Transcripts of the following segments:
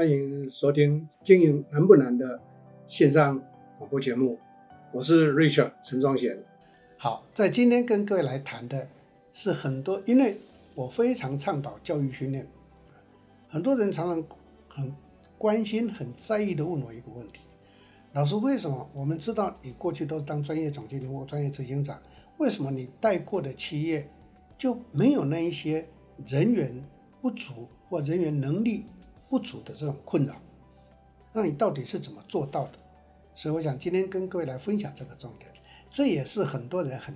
欢迎收听《经营难不难》的线上广播节目，我是 Richard 陈宗贤。好，在今天跟各位来谈的是很多，因为我非常倡导教育训练，很多人常常很关心、很在意的问我一个问题：老师，为什么我们知道你过去都是当专业总经理或专业执行长，为什么你带过的企业就没有那一些人员不足或人员能力？不足的这种困扰，那你到底是怎么做到的？所以我想今天跟各位来分享这个重点，这也是很多人很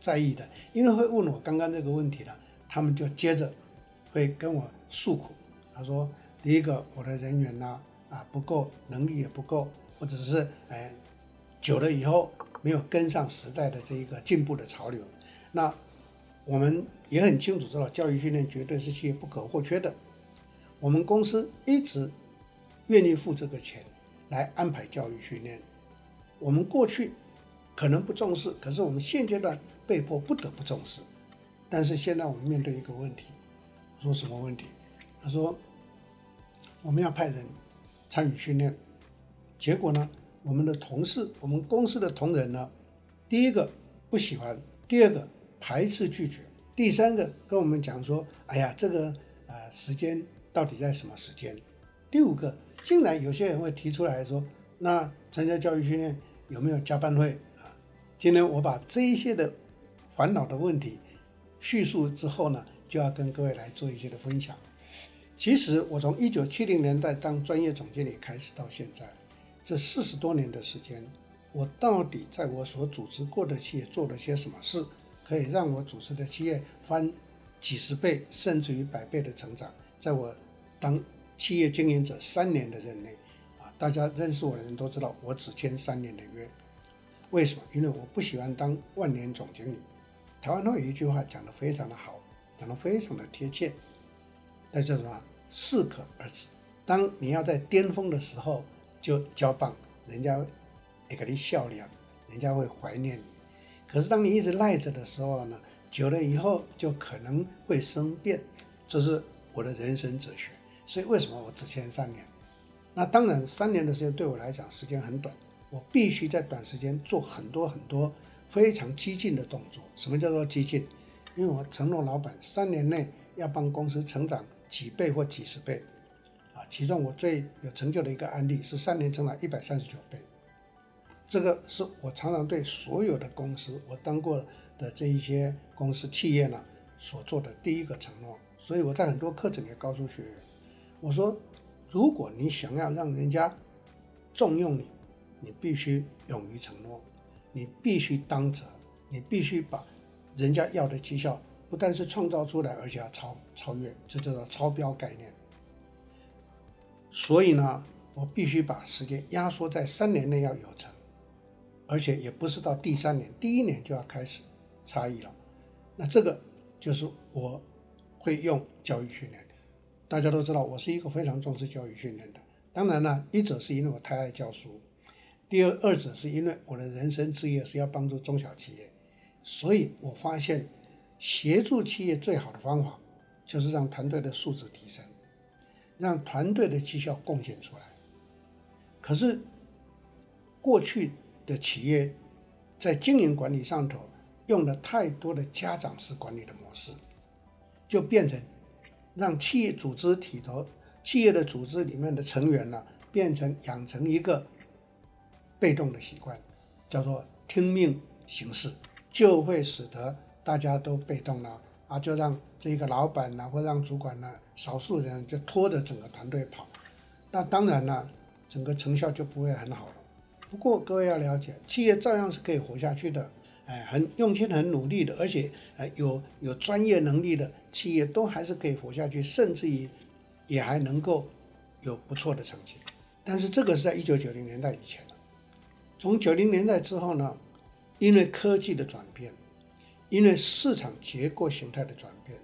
在意的，因为会问我刚刚这个问题了，他们就接着会跟我诉苦。他说：第一个，我的人员呢啊不够，能力也不够，或者是哎久了以后没有跟上时代的这一个进步的潮流。那我们也很清楚知道，教育训练绝对是企业不可或缺的。我们公司一直愿意付这个钱来安排教育训练。我们过去可能不重视，可是我们现阶段被迫不得不重视。但是现在我们面对一个问题，说什么问题？他说我们要派人参与训练，结果呢，我们的同事，我们公司的同仁呢，第一个不喜欢，第二个排斥拒绝，第三个跟我们讲说，哎呀，这个呃时间。到底在什么时间？第五个，竟然有些人会提出来说，那参加教育训练有没有加班费啊？今天我把这一些的烦恼的问题叙述之后呢，就要跟各位来做一些的分享。其实我从一九七零年代当专业总经理开始到现在，这四十多年的时间，我到底在我所组织过的企业做了些什么事，可以让我组织的企业翻几十倍甚至于百倍的成长？在我当企业经营者三年的任内，啊，大家认识我的人都知道，我只签三年的约。为什么？因为我不喜欢当万年总经理。台湾话有一句话讲得非常的好，讲得非常的贴切，那叫什么？适可而止。当你要在巅峰的时候就交棒，人家会给你笑脸，人家会怀念你。可是当你一直赖着的时候呢，久了以后就可能会生变，这是我的人生哲学。所以为什么我只签三年？那当然，三年的时间对我来讲时间很短，我必须在短时间做很多很多非常激进的动作。什么叫做激进？因为我承诺老板三年内要帮公司成长几倍或几十倍，啊，其中我最有成就的一个案例是三年成长一百三十九倍。这个是我常常对所有的公司，我当过的这一些公司企业呢所做的第一个承诺。所以我在很多课程也告诉学员。我说，如果你想要让人家重用你，你必须勇于承诺，你必须当责，你必须把人家要的绩效不但是创造出来，而且要超超越，这叫做超标概念。所以呢，我必须把时间压缩在三年内要有成，而且也不是到第三年，第一年就要开始差异了。那这个就是我会用教育训练。大家都知道，我是一个非常重视教育训练的。当然了，一者是因为我太爱教书，第二二者是因为我的人生志业是要帮助中小企业，所以我发现协助企业最好的方法就是让团队的素质提升，让团队的绩效贡献出来。可是过去的企业在经营管理上头用了太多的家长式管理的模式，就变成。让企业组织体头，企业的组织里面的成员呢，变成养成一个被动的习惯，叫做听命行事，就会使得大家都被动了啊，就让这个老板呢，或让主管呢，少数人就拖着整个团队跑，那当然了，整个成效就不会很好了。不过各位要了解，企业照样是可以活下去的。哎，很用心、很努力的，而且哎有有专业能力的企业，都还是可以活下去，甚至于也还能够有不错的成绩。但是这个是在一九九零年代以前。从九零年代之后呢，因为科技的转变，因为市场结构形态的转变，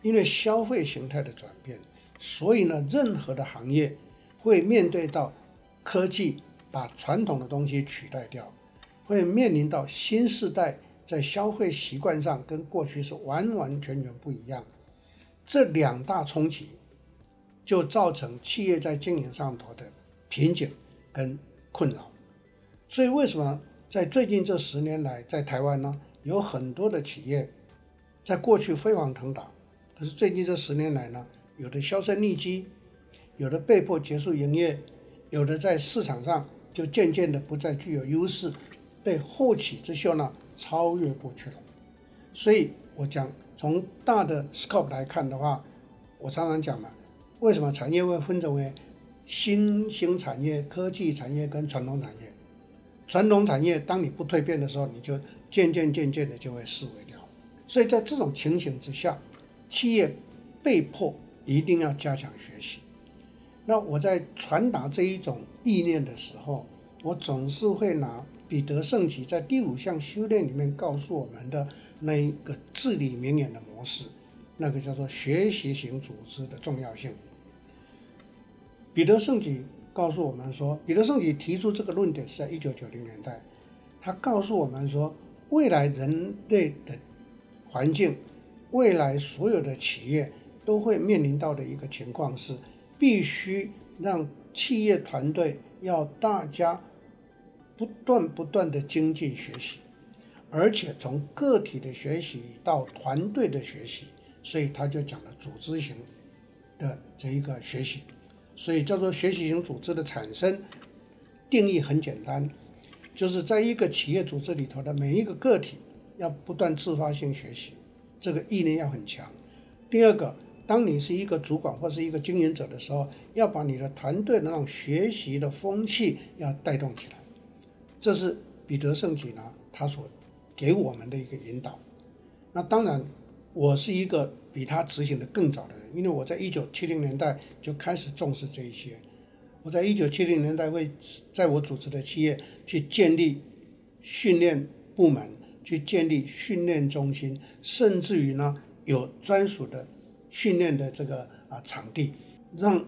因为消费形态的转变，所以呢，任何的行业会面对到科技把传统的东西取代掉。会面临到新世代在消费习惯上跟过去是完完全全不一样，这两大冲击就造成企业在经营上头的瓶颈跟困扰。所以为什么在最近这十年来，在台湾呢，有很多的企业在过去飞黄腾达，可是最近这十年来呢，有的销声匿迹，有的被迫结束营业，有的在市场上就渐渐的不再具有优势，被后起之秀呢超越过去了。所以我讲从大的 scope 来看的话，我常常讲嘛，为什么产业会分成为新兴产业、科技产业跟传统产业？传统产业当你不蜕变的时候，你就渐渐渐渐的就会式微掉。所以在这种情形之下，企业被迫。一定要加强学习。那我在传达这一种意念的时候，我总是会拿彼得圣吉在第五项修炼里面告诉我们的那一个至理名言的模式，那个叫做学习型组织的重要性。彼得圣吉告诉我们说，彼得圣吉提出这个论点是在一九九零年代，他告诉我们说，未来人类的环境，未来所有的企业。都会面临到的一个情况是，必须让企业团队要大家不断不断的精进学习，而且从个体的学习到团队的学习，所以他就讲了组织型的这一个学习，所以叫做学习型组织的产生定义很简单，就是在一个企业组织里头的每一个个体要不断自发性学习，这个意念要很强。第二个。当你是一个主管或是一个经营者的时候，要把你的团队的那种学习的风气要带动起来，这是彼得圣吉呢他所给我们的一个引导。那当然，我是一个比他执行的更早的人，因为我在一九七零年代就开始重视这一些。我在一九七零年代会在我组织的企业去建立训练部门，去建立训练中心，甚至于呢有专属的。训练的这个啊场地，让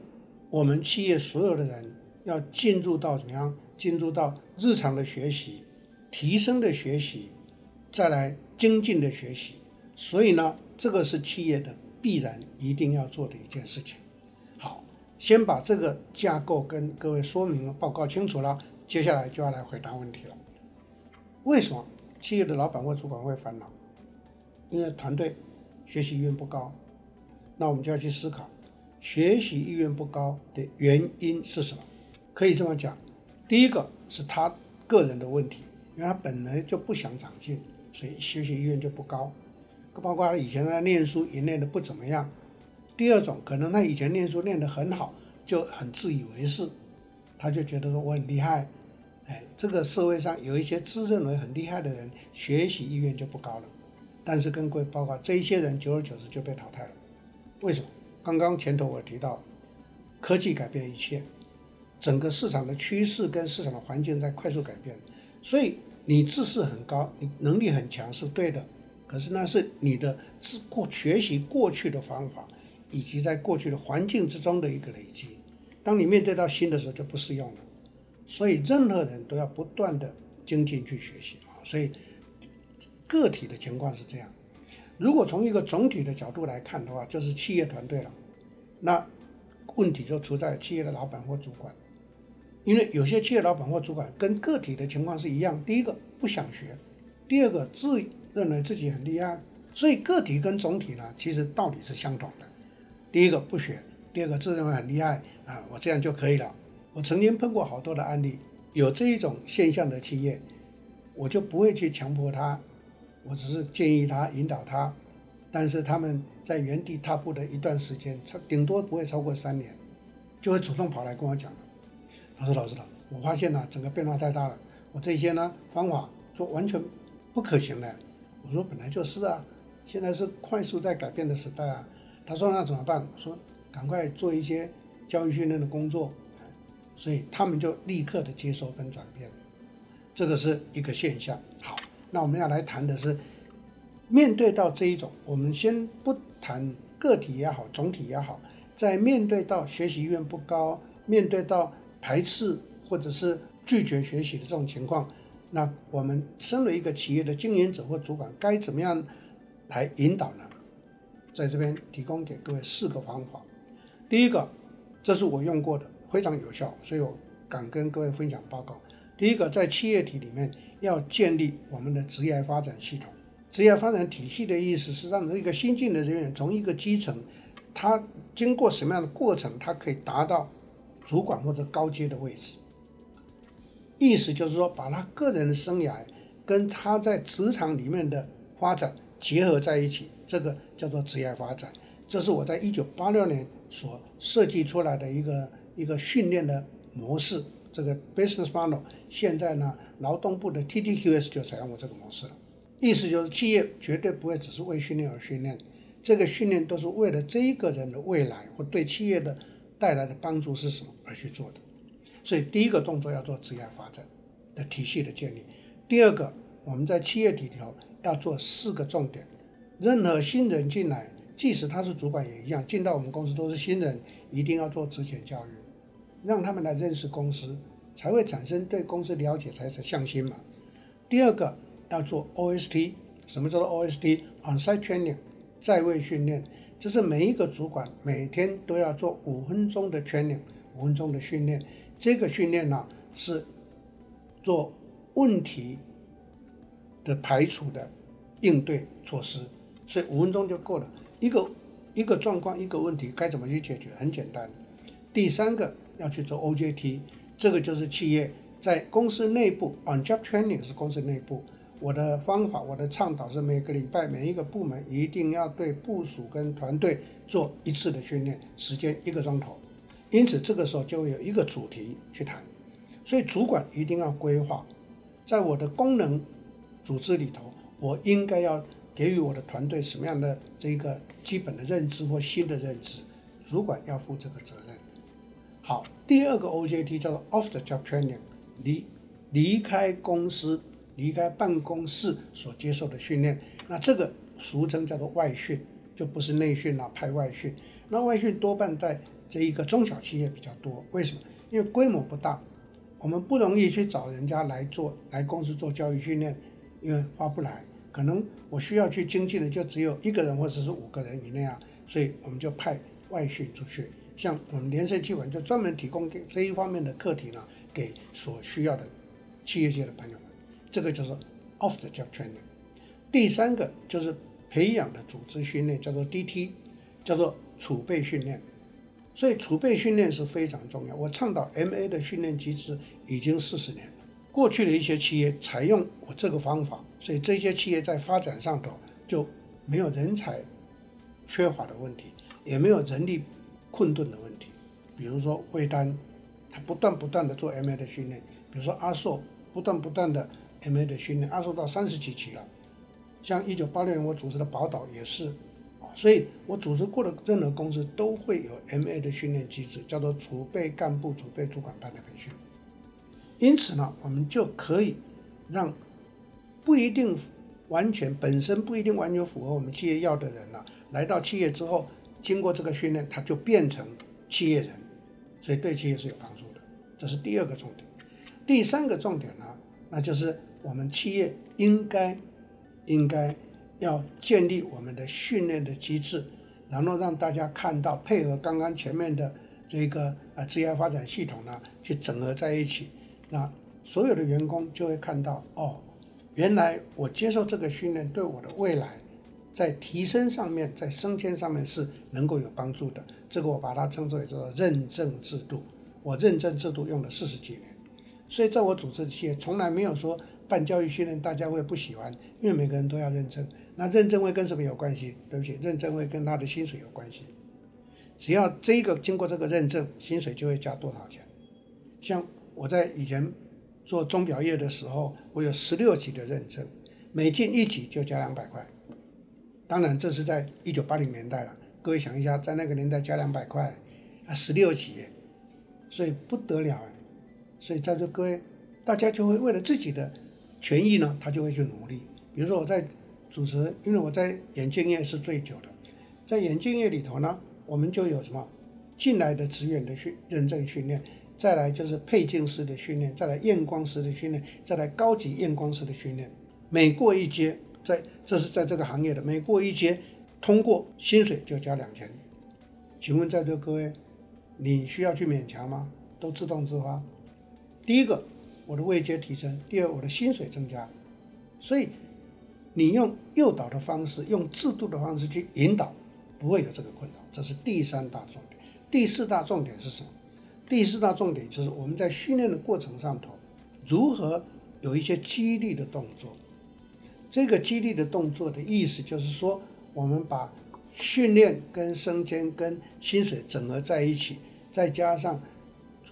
我们企业所有的人要进入到怎么样？进入到日常的学习、提升的学习，再来精进的学习。所以呢，这个是企业的必然一定要做的一件事情。好，先把这个架构跟各位说明报告清楚了，接下来就要来回答问题了。为什么企业的老板或主管会烦恼？因为团队学习意愿不高。那我们就要去思考，学习意愿不高的原因是什么？可以这么讲，第一个是他个人的问题，因为他本来就不想长进，所以学习意愿就不高。包括他以前他念书也念得不怎么样。第二种，可能他以前念书念得很好，就很自以为是，他就觉得说我很厉害。哎，这个社会上有一些自认为很厉害的人，学习意愿就不高了。但是跟各位包括这一些人，久而久之就被淘汰了。为什么？刚刚前头我提到，科技改变一切，整个市场的趋势跟市场的环境在快速改变，所以你知识很高，你能力很强是对的，可是那是你的自过学习过去的方法，以及在过去的环境之中的一个累积。当你面对到新的时候就不适用了，所以任何人都要不断的精进去学习啊。所以个体的情况是这样。如果从一个总体的角度来看的话，就是企业团队了。那问题就出在企业的老板或主管，因为有些企业老板或主管跟个体的情况是一样。第一个不想学，第二个自认为自己很厉害，所以个体跟总体呢，其实道理是相同的。第一个不学，第二个自认为很厉害啊，我这样就可以了。我曾经碰过好多的案例，有这一种现象的企业，我就不会去强迫他。我只是建议他引导他，但是他们在原地踏步的一段时间，超顶多不会超过三年，就会主动跑来跟我讲了。他说：“老师，我发现呢，整个变化太大了，我这些呢方法就完全不可行的。”我说：“本来就是啊，现在是快速在改变的时代啊。”他说：“那怎么办？”我说：“赶快做一些教育训练的工作。”所以他们就立刻的接收跟转变，这个是一个现象。好。那我们要来谈的是，面对到这一种，我们先不谈个体也好，总体也好，在面对到学习意愿不高，面对到排斥或者是拒绝学习的这种情况，那我们身为一个企业的经营者或主管，该怎么样来引导呢？在这边提供给各位四个方法。第一个，这是我用过的，非常有效，所以我敢跟各位分享报告。第一个，在企业体里面要建立我们的职业发展系统。职业发展体系的意思是让一个新进的人员从一个基层，他经过什么样的过程，他可以达到主管或者高阶的位置。意思就是说，把他个人的生涯跟他在职场里面的发展结合在一起，这个叫做职业发展。这是我在一九八六年所设计出来的一个一个训练的模式，这个 business model。现在呢，劳动部的 TTQS 就采用我这个模式了。意思就是，企业绝对不会只是为训练而训练，这个训练都是为了这一个人的未来或对企业的带来的帮助是什么而去做的。所以，第一个动作要做职业发展的体系的建立。第二个，我们在企业里头要做四个重点。任何新人进来，即使他是主管也一样，进到我们公司都是新人，一定要做职前教育，让他们来认识公司，才会产生对公司了解，才是向心嘛。第二个。要做 OST，什么叫做 OST？On-site training，在位训练，就是每一个主管每天都要做五分钟的 training，五分钟的训练。这个训练呢是做问题的排除的应对措施，所以五分钟就够了。一个一个状况，一个问题该怎么去解决？很简单。第三个要去做 OJT，这个就是企业在公司内部 on-job training 是公司内部。我的方法，我的倡导是每个礼拜每一个部门一定要对部署跟团队做一次的训练，时间一个钟头。因此这个时候就会有一个主题去谈，所以主管一定要规划，在我的功能组织里头，我应该要给予我的团队什么样的这个基本的认知或新的认知，主管要负这个责任。好，第二个 OJT 叫做 Off the Job Training，离离开公司。离开办公室所接受的训练，那这个俗称叫做外训，就不是内训了，派外训。那外训多半在这一个中小企业比较多，为什么？因为规模不大，我们不容易去找人家来做，来公司做教育训练，因为划不来。可能我需要去经济的就只有一个人或者是五个人以内啊，所以我们就派外训出去。像我们联圣企管就专门提供给这一方面的课题呢，给所需要的企业界的朋友。这个就是 off the job training，第三个就是培养的组织训练，叫做 DT，叫做储备训练。所以储备训练是非常重要。我倡导 MA 的训练机制已经四十年了。过去的一些企业采用我这个方法，所以这些企业在发展上头就没有人才缺乏的问题，也没有人力困顿的问题。比如说魏丹，他不断不断的做 MA 的训练；比如说阿硕，不断不断的。MA 的训练，二十到三十几期了。像一九八六年我组织的宝岛也是，啊，所以我组织过的任何公司都会有 MA 的训练机制，叫做储备干部、储备主管班的培训。因此呢，我们就可以让不一定完全本身不一定完全符合我们企业要的人呢，来到企业之后，经过这个训练，他就变成企业人，所以对企业是有帮助的。这是第二个重点。第三个重点呢，那就是。我们企业应该应该要建立我们的训练的机制，然后让大家看到，配合刚刚前面的这个啊职业发展系统呢，去整合在一起，那所有的员工就会看到哦，原来我接受这个训练对我的未来在提升上面，在升迁上面是能够有帮助的。这个我把它称之为叫做认证制度。我认证制度用了四十几年，所以在我组织企业从来没有说。办教育训练，大家会不喜欢，因为每个人都要认证。那认证会跟什么有关系？对不起，认证会跟他的薪水有关系。只要这个经过这个认证，薪水就会加多少钱。像我在以前做钟表业的时候，我有十六级的认证，每进一级就加两百块。当然，这是在一九八零年代了。各位想一下，在那个年代加两百块，啊，十六级，所以不得了。所以在座各位，大家就会为了自己的。权益呢，他就会去努力。比如说我在主持，因为我在眼镜业是最久的，在眼镜业里头呢，我们就有什么进来的职员的训认证训练，再来就是配镜师的训练，再来验光师的训练，再来高级验光师的训练。每过一阶，在这是在这个行业的，每过一阶通过，薪水就加两千。请问在座各位，你需要去勉强吗？都自动自发。第一个，我的位阶提升；第二，我的薪水增加。所以，你用诱导的方式，用制度的方式去引导，不会有这个困扰。这是第三大重点。第四大重点是什么？第四大重点就是我们在训练的过程上头，如何有一些激励的动作。这个激励的动作的意思就是说，我们把训练跟升迁跟薪水整合在一起，再加上。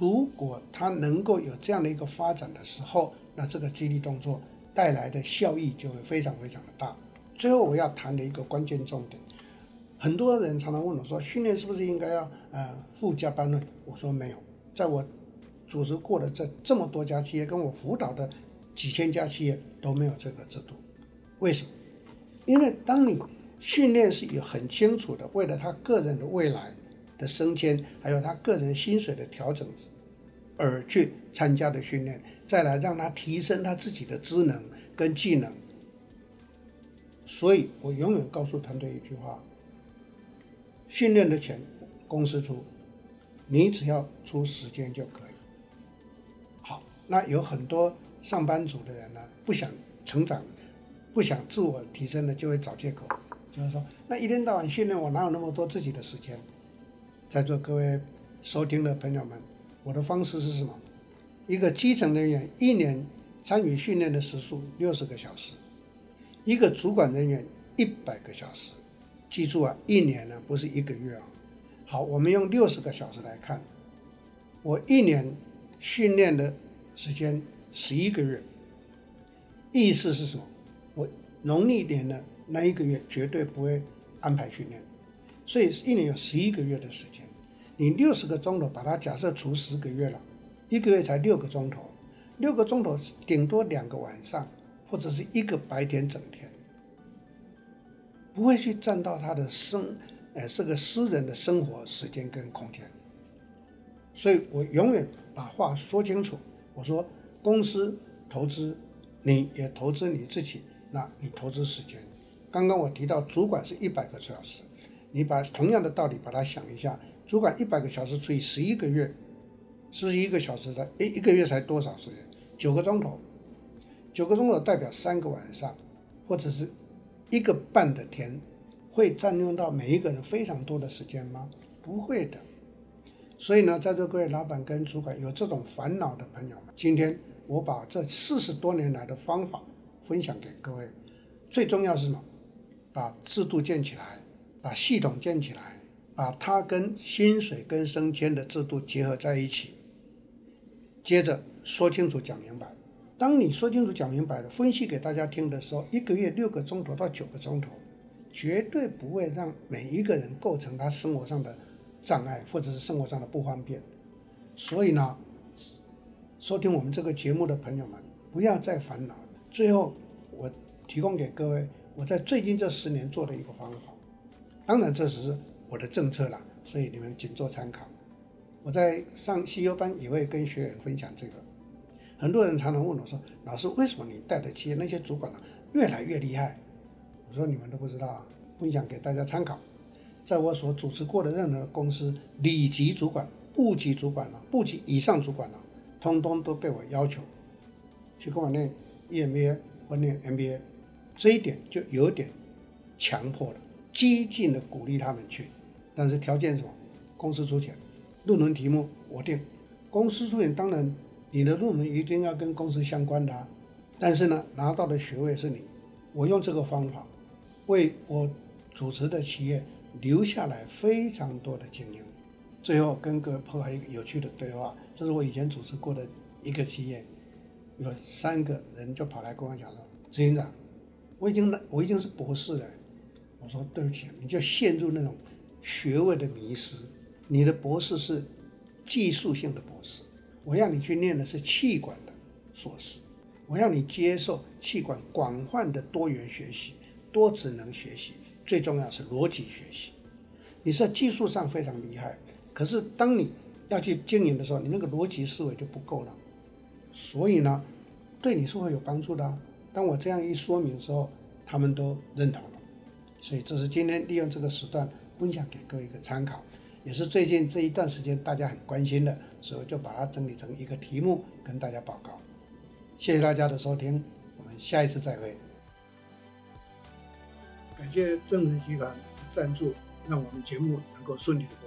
如果他能够有这样的一个发展的时候，那这个激励动作带来的效益就会非常非常的大。最后我要谈的一个关键重点，很多人常常问我说，训练是不是应该要呃附加班呢？我说没有，在我组织过的这这么多家企业，跟我辅导的几千家企业都没有这个制度。为什么？因为当你训练是有很清楚的，为了他个人的未来。的升迁，还有他个人薪水的调整，而去参加的训练，再来让他提升他自己的职能跟技能。所以我永远告诉团队一句话：训练的钱公司出，你只要出时间就可以。好，那有很多上班族的人呢，不想成长，不想自我提升的，就会找借口，就是说，那一天到晚训练，我哪有那么多自己的时间？在座各位收听的朋友们，我的方式是什么？一个基层人员一年参与训练的时数六十个小时，一个主管人员一百个小时。记住啊，一年呢不是一个月啊。好，我们用六十个小时来看，我一年训练的时间十一个月。意思是什么？我农历年的那一个月绝对不会安排训练。所以一年有十一个月的时间，你六十个钟头把它假设除十个月了，一个月才六个钟头，六个钟头顶多两个晚上或者是一个白天整天，不会去占到他的生，呃，这个私人的生活时间跟空间。所以我永远把话说清楚，我说公司投资，你也投资你自己，那你投资时间。刚刚我提到主管是一百个小时。你把同样的道理把它想一下，主管一百个小时除以十一个月，是不是一个小时才一一个月才多少时间？九个钟头，九个钟头代表三个晚上，或者是一个半的天，会占用到每一个人非常多的时间吗？不会的。所以呢，在座各位老板跟主管有这种烦恼的朋友们，今天我把这四十多年来的方法分享给各位。最重要是什么？把制度建起来。把系统建起来，把它跟薪水跟升迁的制度结合在一起，接着说清楚讲明白。当你说清楚讲明白了，分析给大家听的时候，一个月六个钟头到九个钟头，绝对不会让每一个人构成他生活上的障碍或者是生活上的不方便。所以呢，收听我们这个节目的朋友们，不要再烦恼。最后，我提供给各位我在最近这十年做的一个方法。当然，这只是我的政策了，所以你们仅做参考。我在上 CEO 班也会跟学员分享这个。很多人常常问我说：“老师，为什么你带的企业那些主管呢越来越厉害？”我说：“你们都不知道啊，分享给大家参考。在我所主持过的任何公司，里级主管、部级主管了、部级以上主管了，通通都被我要求去跟我念 EMBA 或念 MBA，这一点就有点强迫了。”激进的鼓励他们去，但是条件是什么？公司出钱，论文题目我定，公司出钱，当然你的论文一定要跟公司相关的啊。但是呢，拿到的学位是你。我用这个方法，为我主持的企业留下来非常多的精英。最后跟各位破坏一个有趣的对话，这是我以前主持过的一个企业，有三个人就跑来跟我讲说：“执行长，我已经我已经是博士了。”我说对不起，你就陷入那种学位的迷失。你的博士是技术性的博士，我要你去念的是气管的硕士，我要你接受气管广泛的多元学习、多职能学习，最重要是逻辑学习。你在技术上非常厉害，可是当你要去经营的时候，你那个逻辑思维就不够了。所以呢，对你是会有帮助的。当我这样一说明的时候，他们都认同。所以这是今天利用这个时段分享给各位一个参考，也是最近这一段时间大家很关心的，所以就把它整理成一个题目跟大家报告。谢谢大家的收听，我们下一次再会。感谢正能集团的赞助，让我们节目能够顺利的。